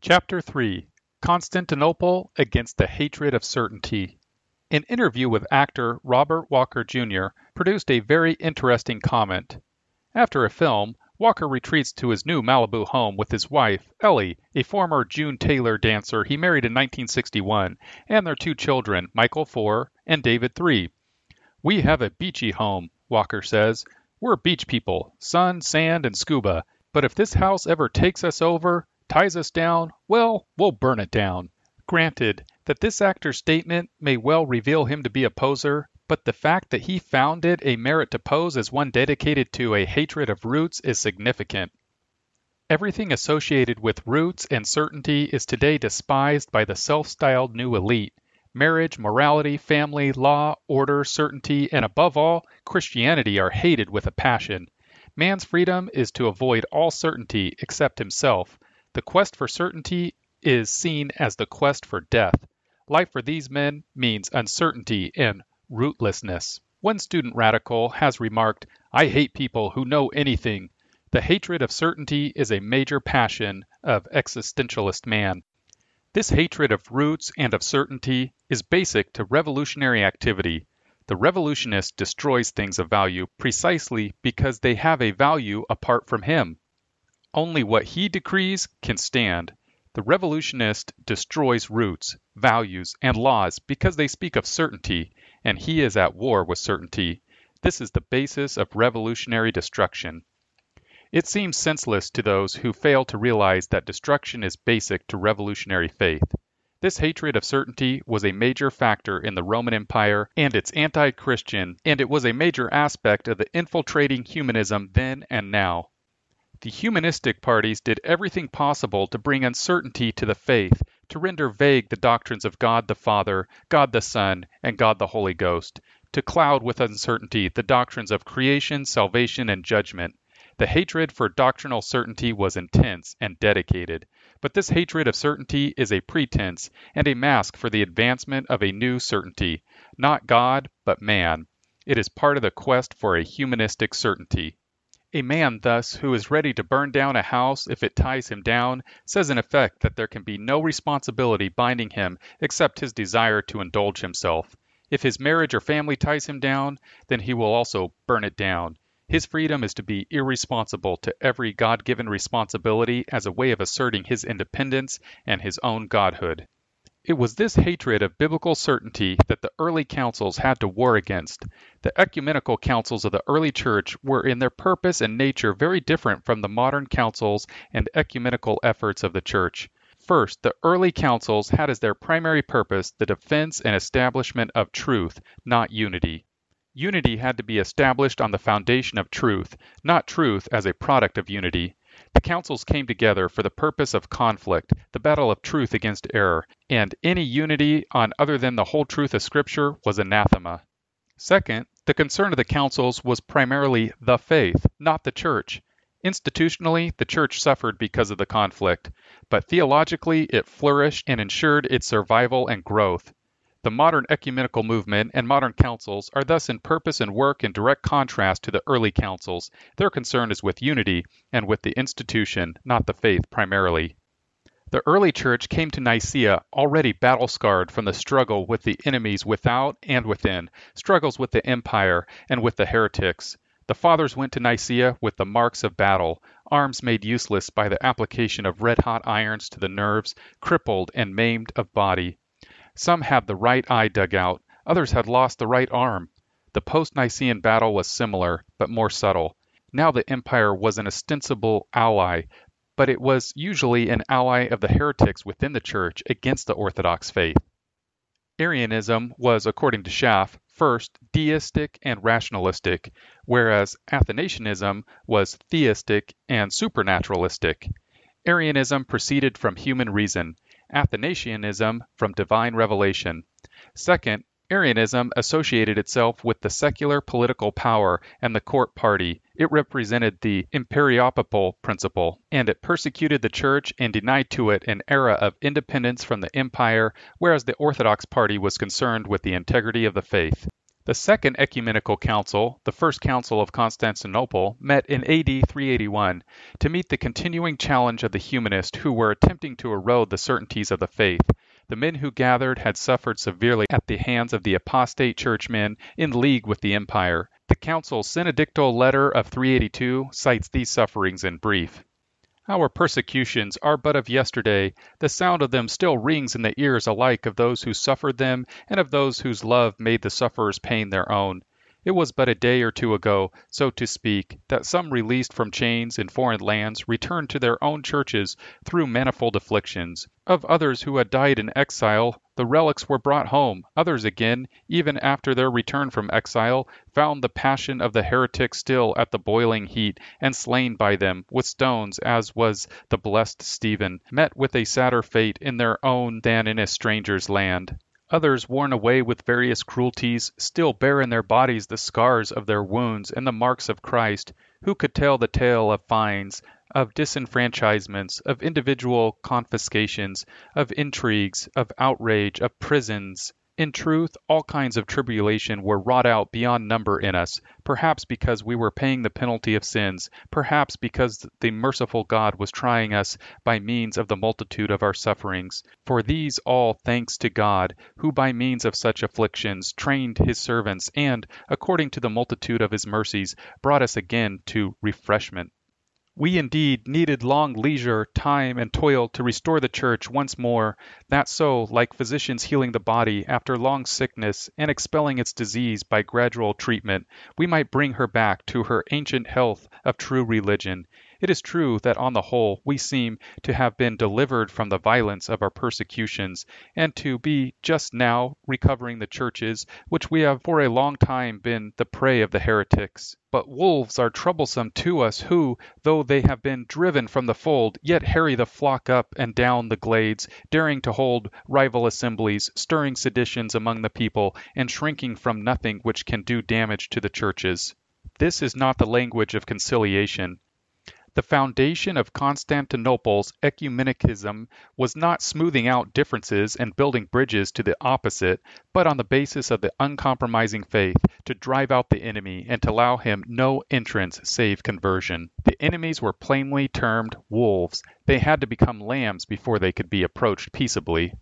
Chapter 3 Constantinople Against the Hatred of Certainty. An interview with actor Robert Walker Jr. produced a very interesting comment. After a film, Walker retreats to his new Malibu home with his wife, Ellie, a former June Taylor dancer he married in 1961, and their two children, Michael 4 and David 3. We have a beachy home, Walker says. We're beach people, sun, sand, and scuba. But if this house ever takes us over, ties us down, well, we'll burn it down. Granted that this actor's statement may well reveal him to be a poser, but the fact that he found it a merit to pose as one dedicated to a hatred of roots is significant. Everything associated with roots and certainty is today despised by the self styled new elite. Marriage, morality, family, law, order, certainty, and above all, Christianity are hated with a passion. Man's freedom is to avoid all certainty except himself, the quest for certainty is seen as the quest for death. Life for these men means uncertainty and rootlessness. One student radical has remarked, I hate people who know anything. The hatred of certainty is a major passion of existentialist man. This hatred of roots and of certainty is basic to revolutionary activity. The revolutionist destroys things of value precisely because they have a value apart from him. Only what he decrees can stand. The revolutionist destroys roots, values, and laws because they speak of certainty, and he is at war with certainty. This is the basis of revolutionary destruction. It seems senseless to those who fail to realize that destruction is basic to revolutionary faith. This hatred of certainty was a major factor in the Roman Empire and its anti Christian, and it was a major aspect of the infiltrating humanism then and now. The humanistic parties did everything possible to bring uncertainty to the faith, to render vague the doctrines of God the Father, God the Son, and God the Holy Ghost, to cloud with uncertainty the doctrines of creation, salvation, and judgment. The hatred for doctrinal certainty was intense and dedicated, but this hatred of certainty is a pretense and a mask for the advancement of a new certainty, not God, but man. It is part of the quest for a humanistic certainty. A man thus who is ready to burn down a house if it ties him down says in effect that there can be no responsibility binding him except his desire to indulge himself. If his marriage or family ties him down, then he will also burn it down. His freedom is to be irresponsible to every God given responsibility as a way of asserting his independence and his own godhood. It was this hatred of biblical certainty that the early councils had to war against. The ecumenical councils of the early church were in their purpose and nature very different from the modern councils and ecumenical efforts of the church. First, the early councils had as their primary purpose the defense and establishment of truth, not unity. Unity had to be established on the foundation of truth, not truth as a product of unity. The councils came together for the purpose of conflict, the battle of truth against error, and any unity on other than the whole truth of Scripture was anathema. Second, the concern of the councils was primarily the faith, not the church. Institutionally, the church suffered because of the conflict, but theologically it flourished and ensured its survival and growth. The modern ecumenical movement and modern councils are thus in purpose and work in direct contrast to the early councils. Their concern is with unity and with the institution, not the faith primarily. The early church came to Nicaea already battle scarred from the struggle with the enemies without and within, struggles with the empire and with the heretics. The fathers went to Nicaea with the marks of battle, arms made useless by the application of red hot irons to the nerves, crippled and maimed of body. Some had the right eye dug out, others had lost the right arm. The post Nicene battle was similar, but more subtle. Now the empire was an ostensible ally, but it was usually an ally of the heretics within the church against the Orthodox faith. Arianism was, according to Schaff, first deistic and rationalistic, whereas Athanasianism was theistic and supernaturalistic. Arianism proceeded from human reason, Athanasianism from divine revelation. Second, Arianism associated itself with the secular political power and the court party. It represented the imperiopapal principle, and it persecuted the church and denied to it an era of independence from the empire, whereas the Orthodox party was concerned with the integrity of the faith. The Second Ecumenical Council, the First Council of Constantinople, met in AD 381 to meet the continuing challenge of the humanists who were attempting to erode the certainties of the faith. The men who gathered had suffered severely at the hands of the apostate churchmen in league with the empire. The council's synodical letter of 382 cites these sufferings in brief. Our persecutions are but of yesterday. The sound of them still rings in the ears alike of those who suffered them and of those whose love made the sufferer's pain their own. It was but a day or two ago, so to speak, that some released from chains in foreign lands returned to their own churches through manifold afflictions. Of others who had died in exile, the relics were brought home. Others again, even after their return from exile, found the passion of the heretics still at the boiling heat, and slain by them with stones, as was the blessed Stephen, met with a sadder fate in their own than in a stranger's land. Others, worn away with various cruelties, still bear in their bodies the scars of their wounds and the marks of Christ. Who could tell the tale of fines, of disenfranchisements, of individual confiscations, of intrigues, of outrage, of prisons, in truth, all kinds of tribulation were wrought out beyond number in us, perhaps because we were paying the penalty of sins, perhaps because the merciful God was trying us by means of the multitude of our sufferings. For these all thanks to God, who by means of such afflictions trained his servants and, according to the multitude of his mercies, brought us again to refreshment. We indeed needed long leisure, time, and toil to restore the Church once more, that so, like physicians healing the body after long sickness and expelling its disease by gradual treatment, we might bring her back to her ancient health of true religion. It is true that on the whole we seem to have been delivered from the violence of our persecutions, and to be just now recovering the churches which we have for a long time been the prey of the heretics. But wolves are troublesome to us who, though they have been driven from the fold, yet harry the flock up and down the glades, daring to hold rival assemblies, stirring seditions among the people, and shrinking from nothing which can do damage to the churches. This is not the language of conciliation. The foundation of Constantinople's ecumenicism was not smoothing out differences and building bridges to the opposite, but on the basis of the uncompromising faith, to drive out the enemy and to allow him no entrance save conversion. The enemies were plainly termed wolves. They had to become lambs before they could be approached peaceably.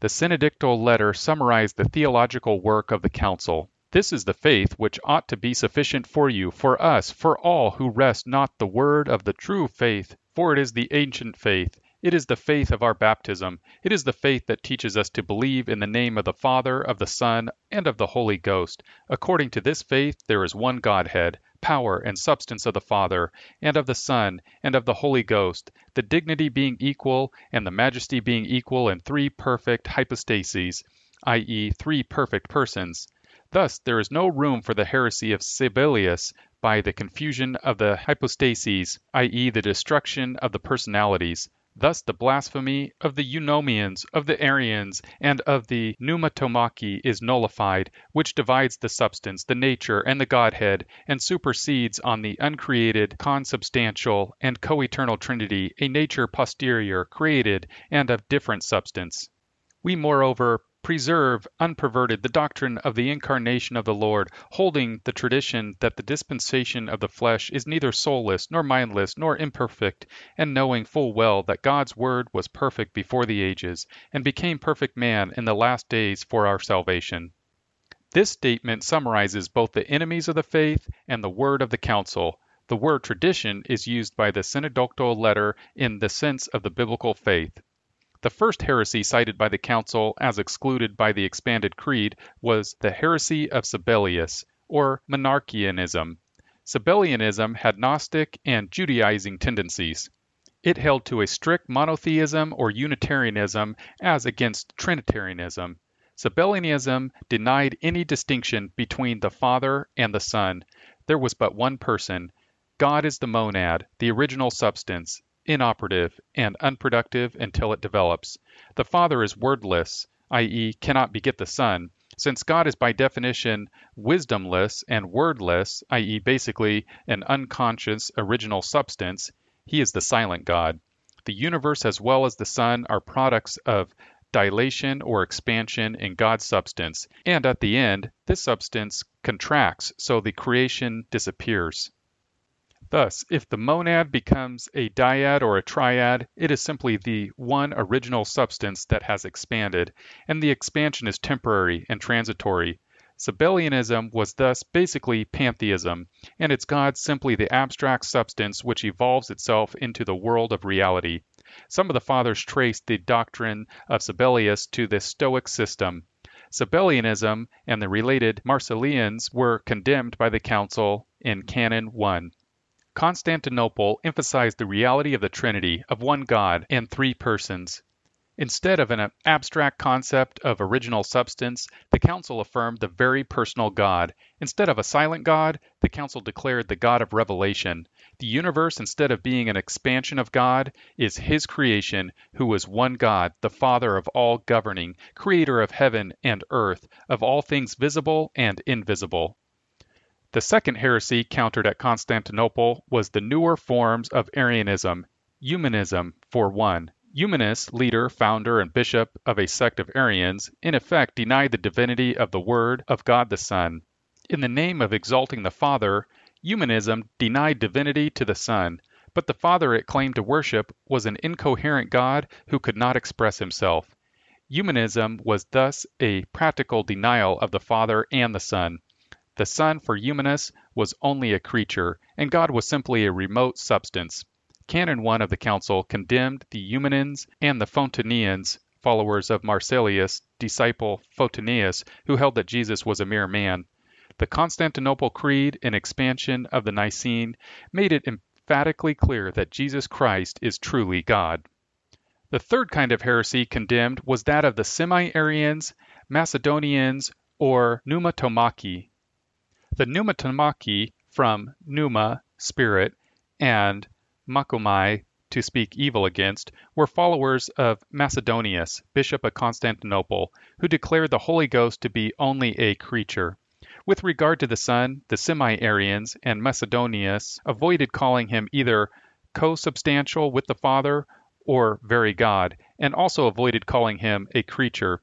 The synodical letter summarized the theological work of the council. This is the faith which ought to be sufficient for you, for us, for all who rest not the word of the true faith, for it is the ancient faith. It is the faith of our baptism. It is the faith that teaches us to believe in the name of the Father, of the Son, and of the Holy Ghost. According to this faith, there is one Godhead, power and substance of the Father, and of the Son, and of the Holy Ghost, the dignity being equal, and the majesty being equal in three perfect hypostases, i.e., three perfect persons. Thus there is no room for the heresy of Sabellius by the confusion of the hypostases, i.e., the destruction of the personalities. Thus the blasphemy of the Eunomians, of the Arians, and of the Pneumatomachi is nullified, which divides the substance, the nature, and the Godhead, and supersedes on the uncreated, consubstantial, and co-eternal Trinity a nature posterior, created, and of different substance. We moreover preserve unperverted the doctrine of the incarnation of the Lord, holding the tradition that the dispensation of the flesh is neither soulless, nor mindless, nor imperfect, and knowing full well that God's word was perfect before the ages, and became perfect man in the last days for our salvation. This statement summarizes both the enemies of the faith and the word of the council. The word tradition is used by the synodical letter in the sense of the biblical faith. The first heresy cited by the Council as excluded by the expanded creed was the heresy of Sabellius, or Monarchianism. Sabellianism had Gnostic and Judaizing tendencies. It held to a strict monotheism or Unitarianism as against Trinitarianism. Sabellianism denied any distinction between the Father and the Son. There was but one person. God is the monad, the original substance, inoperative, and unproductive until it develops. The Father is wordless, i.e., cannot beget the Son. Since God is by definition wisdomless and wordless, i.e., basically an unconscious original substance, he is the silent God. The universe as well as the Son are products of dilation or expansion in God's substance, and at the end, this substance contracts so the creation disappears. Thus, if the monad becomes a dyad or a triad, it is simply the one original substance that has expanded, and the expansion is temporary and transitory. Sabellianism was thus basically pantheism, and its god simply the abstract substance which evolves itself into the world of reality. Some of the fathers traced the doctrine of Sabellius to the Stoic system. Sabellianism and the related Marcellians were condemned by the council in Canon 1. Constantinople emphasized the reality of the Trinity, of one God and three persons. Instead of an abstract concept of original substance, the Council affirmed the very personal God. Instead of a silent God, the Council declared the God of revelation. The universe, instead of being an expansion of God, is His creation, who is one God, the Father of all governing, creator of heaven and earth, of all things visible and invisible. The second heresy countered at Constantinople was the newer forms of Arianism, Eumenism, for one. Eunomius, leader, founder, and bishop of a sect of Arians, in effect denied the divinity of the Word of God the Son. In the name of exalting the Father, Eumenism denied divinity to the Son, but the Father it claimed to worship was an incoherent God who could not express himself. Eumenism was thus a practical denial of the Father and the Son. The Son for Eunomius was only a creature, and God was simply a remote substance. Canon 1 of the Council condemned the Eunomians and the Photinians, followers of Marcellus' disciple Photinus, who held that Jesus was a mere man. The Constantinople Creed, an expansion of the Nicene, made it emphatically clear that Jesus Christ is truly God. The third kind of heresy condemned was that of the Semi Arians, Macedonians, or Pneumatomachi. The pneumatomachi from "pneuma", spirit, and machomai, to speak evil against, were followers of Macedonius, bishop of Constantinople, who declared the Holy Ghost to be only a creature. With regard to the Son, the Semi-Arians and Macedonius avoided calling him either co-substantial with the Father or very God, and also avoided calling him a creature.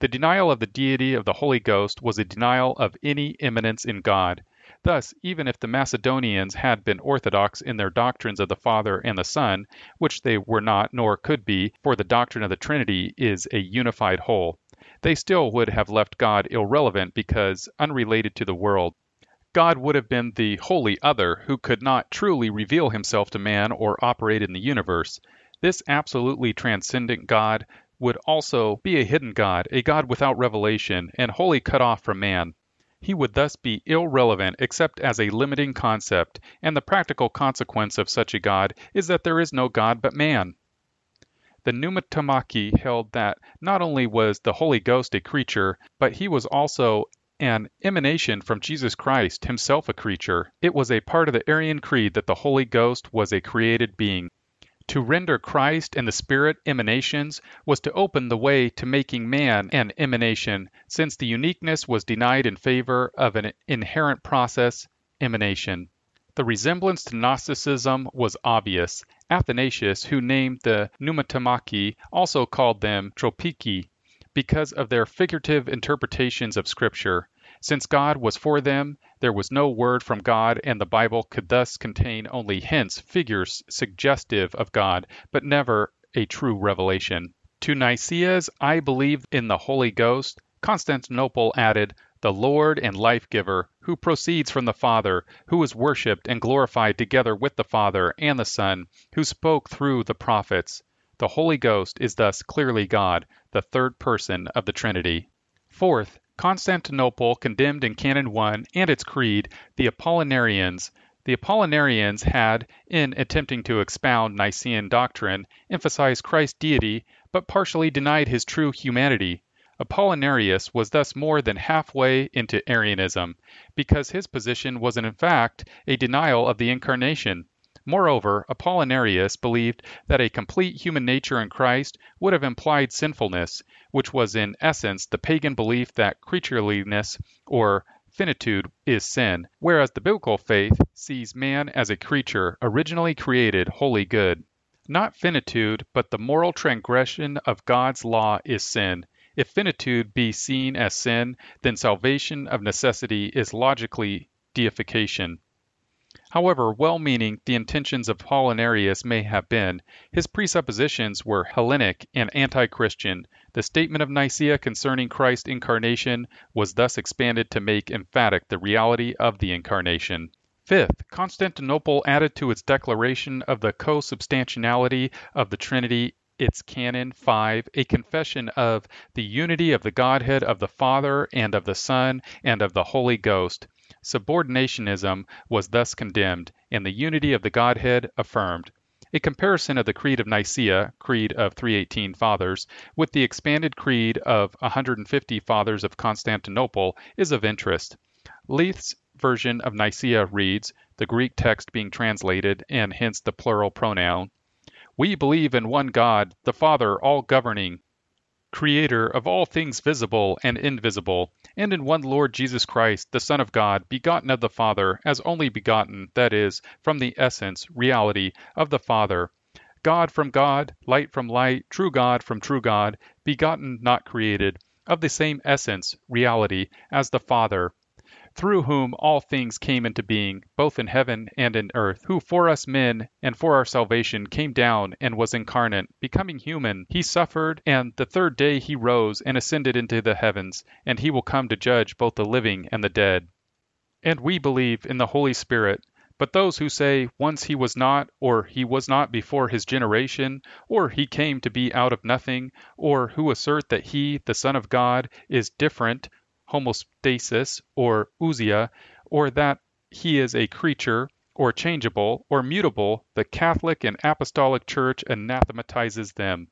The denial of the deity of the Holy Ghost was a denial of any immanence in God. Thus, even if the Macedonians had been orthodox in their doctrines of the Father and the Son, which they were not nor could be, for the doctrine of the Trinity is a unified whole, they still would have left God irrelevant because unrelated to the world. God would have been the wholly other who could not truly reveal himself to man or operate in the universe. This absolutely transcendent God would also be a hidden God, a God without revelation, and wholly cut off from man. He would thus be irrelevant except as a limiting concept, and the practical consequence of such a God is that there is no God but man. The Pneumatomachi held that not only was the Holy Ghost a creature, but he was also an emanation from Jesus Christ, himself a creature. It was a part of the Arian creed that the Holy Ghost was a created being. To render Christ and the Spirit emanations was to open the way to making man an emanation, since the uniqueness was denied in favor of an inherent process, emanation. The resemblance to Gnosticism was obvious. Athanasius, who named the Pneumatomachi, also called them Tropici because of their figurative interpretations of Scripture. Since God was for them, there was no word from God, and the Bible could thus contain only hints, figures suggestive of God, but never a true revelation. To Nicaea's I believe in the Holy Ghost, Constantinople added, the Lord and life giver, who proceeds from the Father, who is worshipped and glorified together with the Father and the Son, who spoke through the prophets. The Holy Ghost is thus clearly God, the third person of the Trinity. Fourth, Constantinople condemned in Canon 1 and its creed the Apollinarians. The Apollinarians had, in attempting to expound Nicene doctrine, emphasized Christ's deity but partially denied his true humanity. Apollinarius was thus more than halfway into Arianism, because his position was in fact a denial of the Incarnation. Moreover, Apollinarius believed that a complete human nature in Christ would have implied sinfulness, which was in essence the pagan belief that creatureliness or finitude is sin, whereas the biblical faith sees man as a creature originally created wholly good. Not finitude, but the moral transgression of God's law is sin. If finitude be seen as sin, then salvation of necessity is logically deification. However well meaning the intentions of Apollinarius may have been, his presuppositions were Hellenic and anti Christian. The statement of Nicaea concerning Christ's incarnation was thus expanded to make emphatic the reality of the incarnation. Fifth, Constantinople added to its declaration of the co-substantiality of the Trinity its Canon 5, a confession of the unity of the Godhead of the Father and of the Son and of the Holy Ghost. Subordinationism was thus condemned, and the unity of the Godhead affirmed. A comparison of the Creed of Nicaea (Creed of 318 Fathers) with the expanded Creed of 150 Fathers of Constantinople is of interest. Leith's version of Nicaea reads, the Greek text being translated, and hence the plural pronoun, We believe in one God, the Father all governing, creator of all things visible and invisible, and in one Lord Jesus Christ, the Son of God, begotten of the Father, as only begotten, that is, from the essence, reality, of the Father. God from God, light from light, true God from true God, begotten, not created, of the same essence, reality, as the Father through whom all things came into being, both in heaven and in earth, who for us men and for our salvation came down and was incarnate, becoming human. He suffered, and the third day he rose and ascended into the heavens, and he will come to judge both the living and the dead. And we believe in the Holy Spirit. But those who say, once he was not, or he was not before his generation, or he came to be out of nothing, or who assert that he, the Son of God, is different, hypostasis or ousia, or that he is a creature, or changeable, or mutable, the Catholic and Apostolic Church anathematizes them.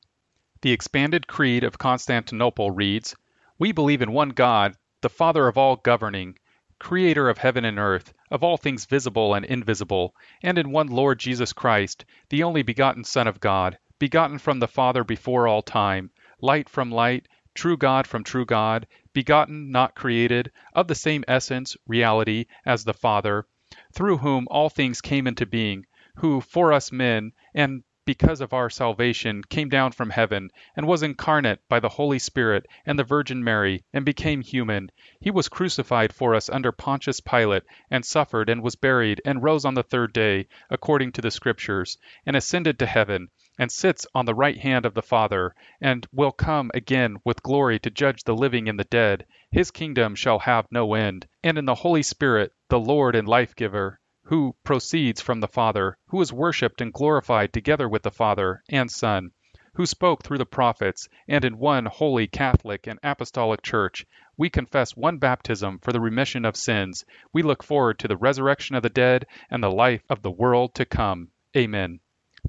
The expanded creed of Constantinople reads, We believe in one God, the Father of all governing, creator of heaven and earth, of all things visible and invisible, and in one Lord Jesus Christ, the only begotten Son of God, begotten from the Father before all time, light from light, true God from true God, begotten, not created, of the same essence, reality, as the Father, through whom all things came into being, who for us men, and because of our salvation, came down from heaven, and was incarnate by the Holy Spirit and the Virgin Mary, and became human. He was crucified for us under Pontius Pilate, and suffered, and was buried, and rose on the third day, according to the Scriptures, and ascended to heaven and sits on the right hand of the Father, and will come again with glory to judge the living and the dead. His kingdom shall have no end. And in the Holy Spirit, the Lord and life giver, who proceeds from the Father, who is worshipped and glorified together with the Father and Son, who spoke through the prophets, and in one holy Catholic and Apostolic Church, we confess one baptism for the remission of sins. We look forward to the resurrection of the dead and the life of the world to come. Amen.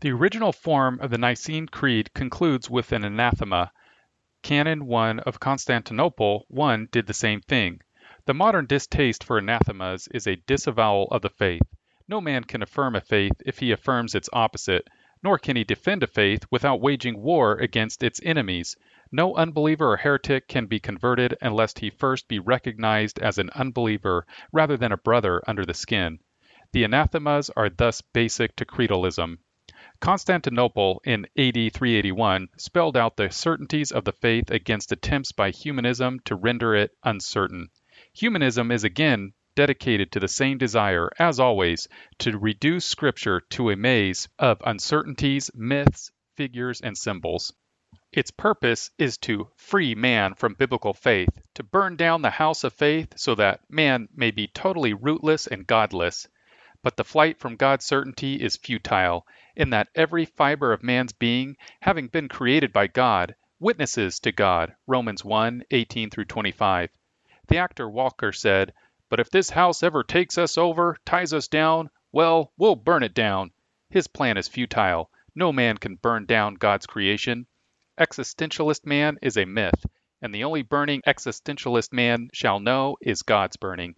The original form of the Nicene Creed concludes with an anathema. Canon 1 of Constantinople I did the same thing. The modern distaste for anathemas is a disavowal of the faith. No man can affirm a faith if he affirms its opposite, nor can he defend a faith without waging war against its enemies. No unbeliever or heretic can be converted unless he first be recognized as an unbeliever rather than a brother under the skin. The anathemas are thus basic to creedalism. Constantinople in AD 381 spelled out the certainties of the faith against attempts by humanism to render it uncertain. Humanism is again dedicated to the same desire, as always, to reduce Scripture to a maze of uncertainties, myths, figures, and symbols. Its purpose is to free man from biblical faith, to burn down the house of faith so that man may be totally rootless and godless. But the flight from God's certainty is futile, in that every fiber of man's being, having been created by God, witnesses to God. Romans 1 18 25. The actor Walker said, But if this house ever takes us over, ties us down, well, we'll burn it down. His plan is futile. No man can burn down God's creation. Existentialist man is a myth, and the only burning existentialist man shall know is God's burning.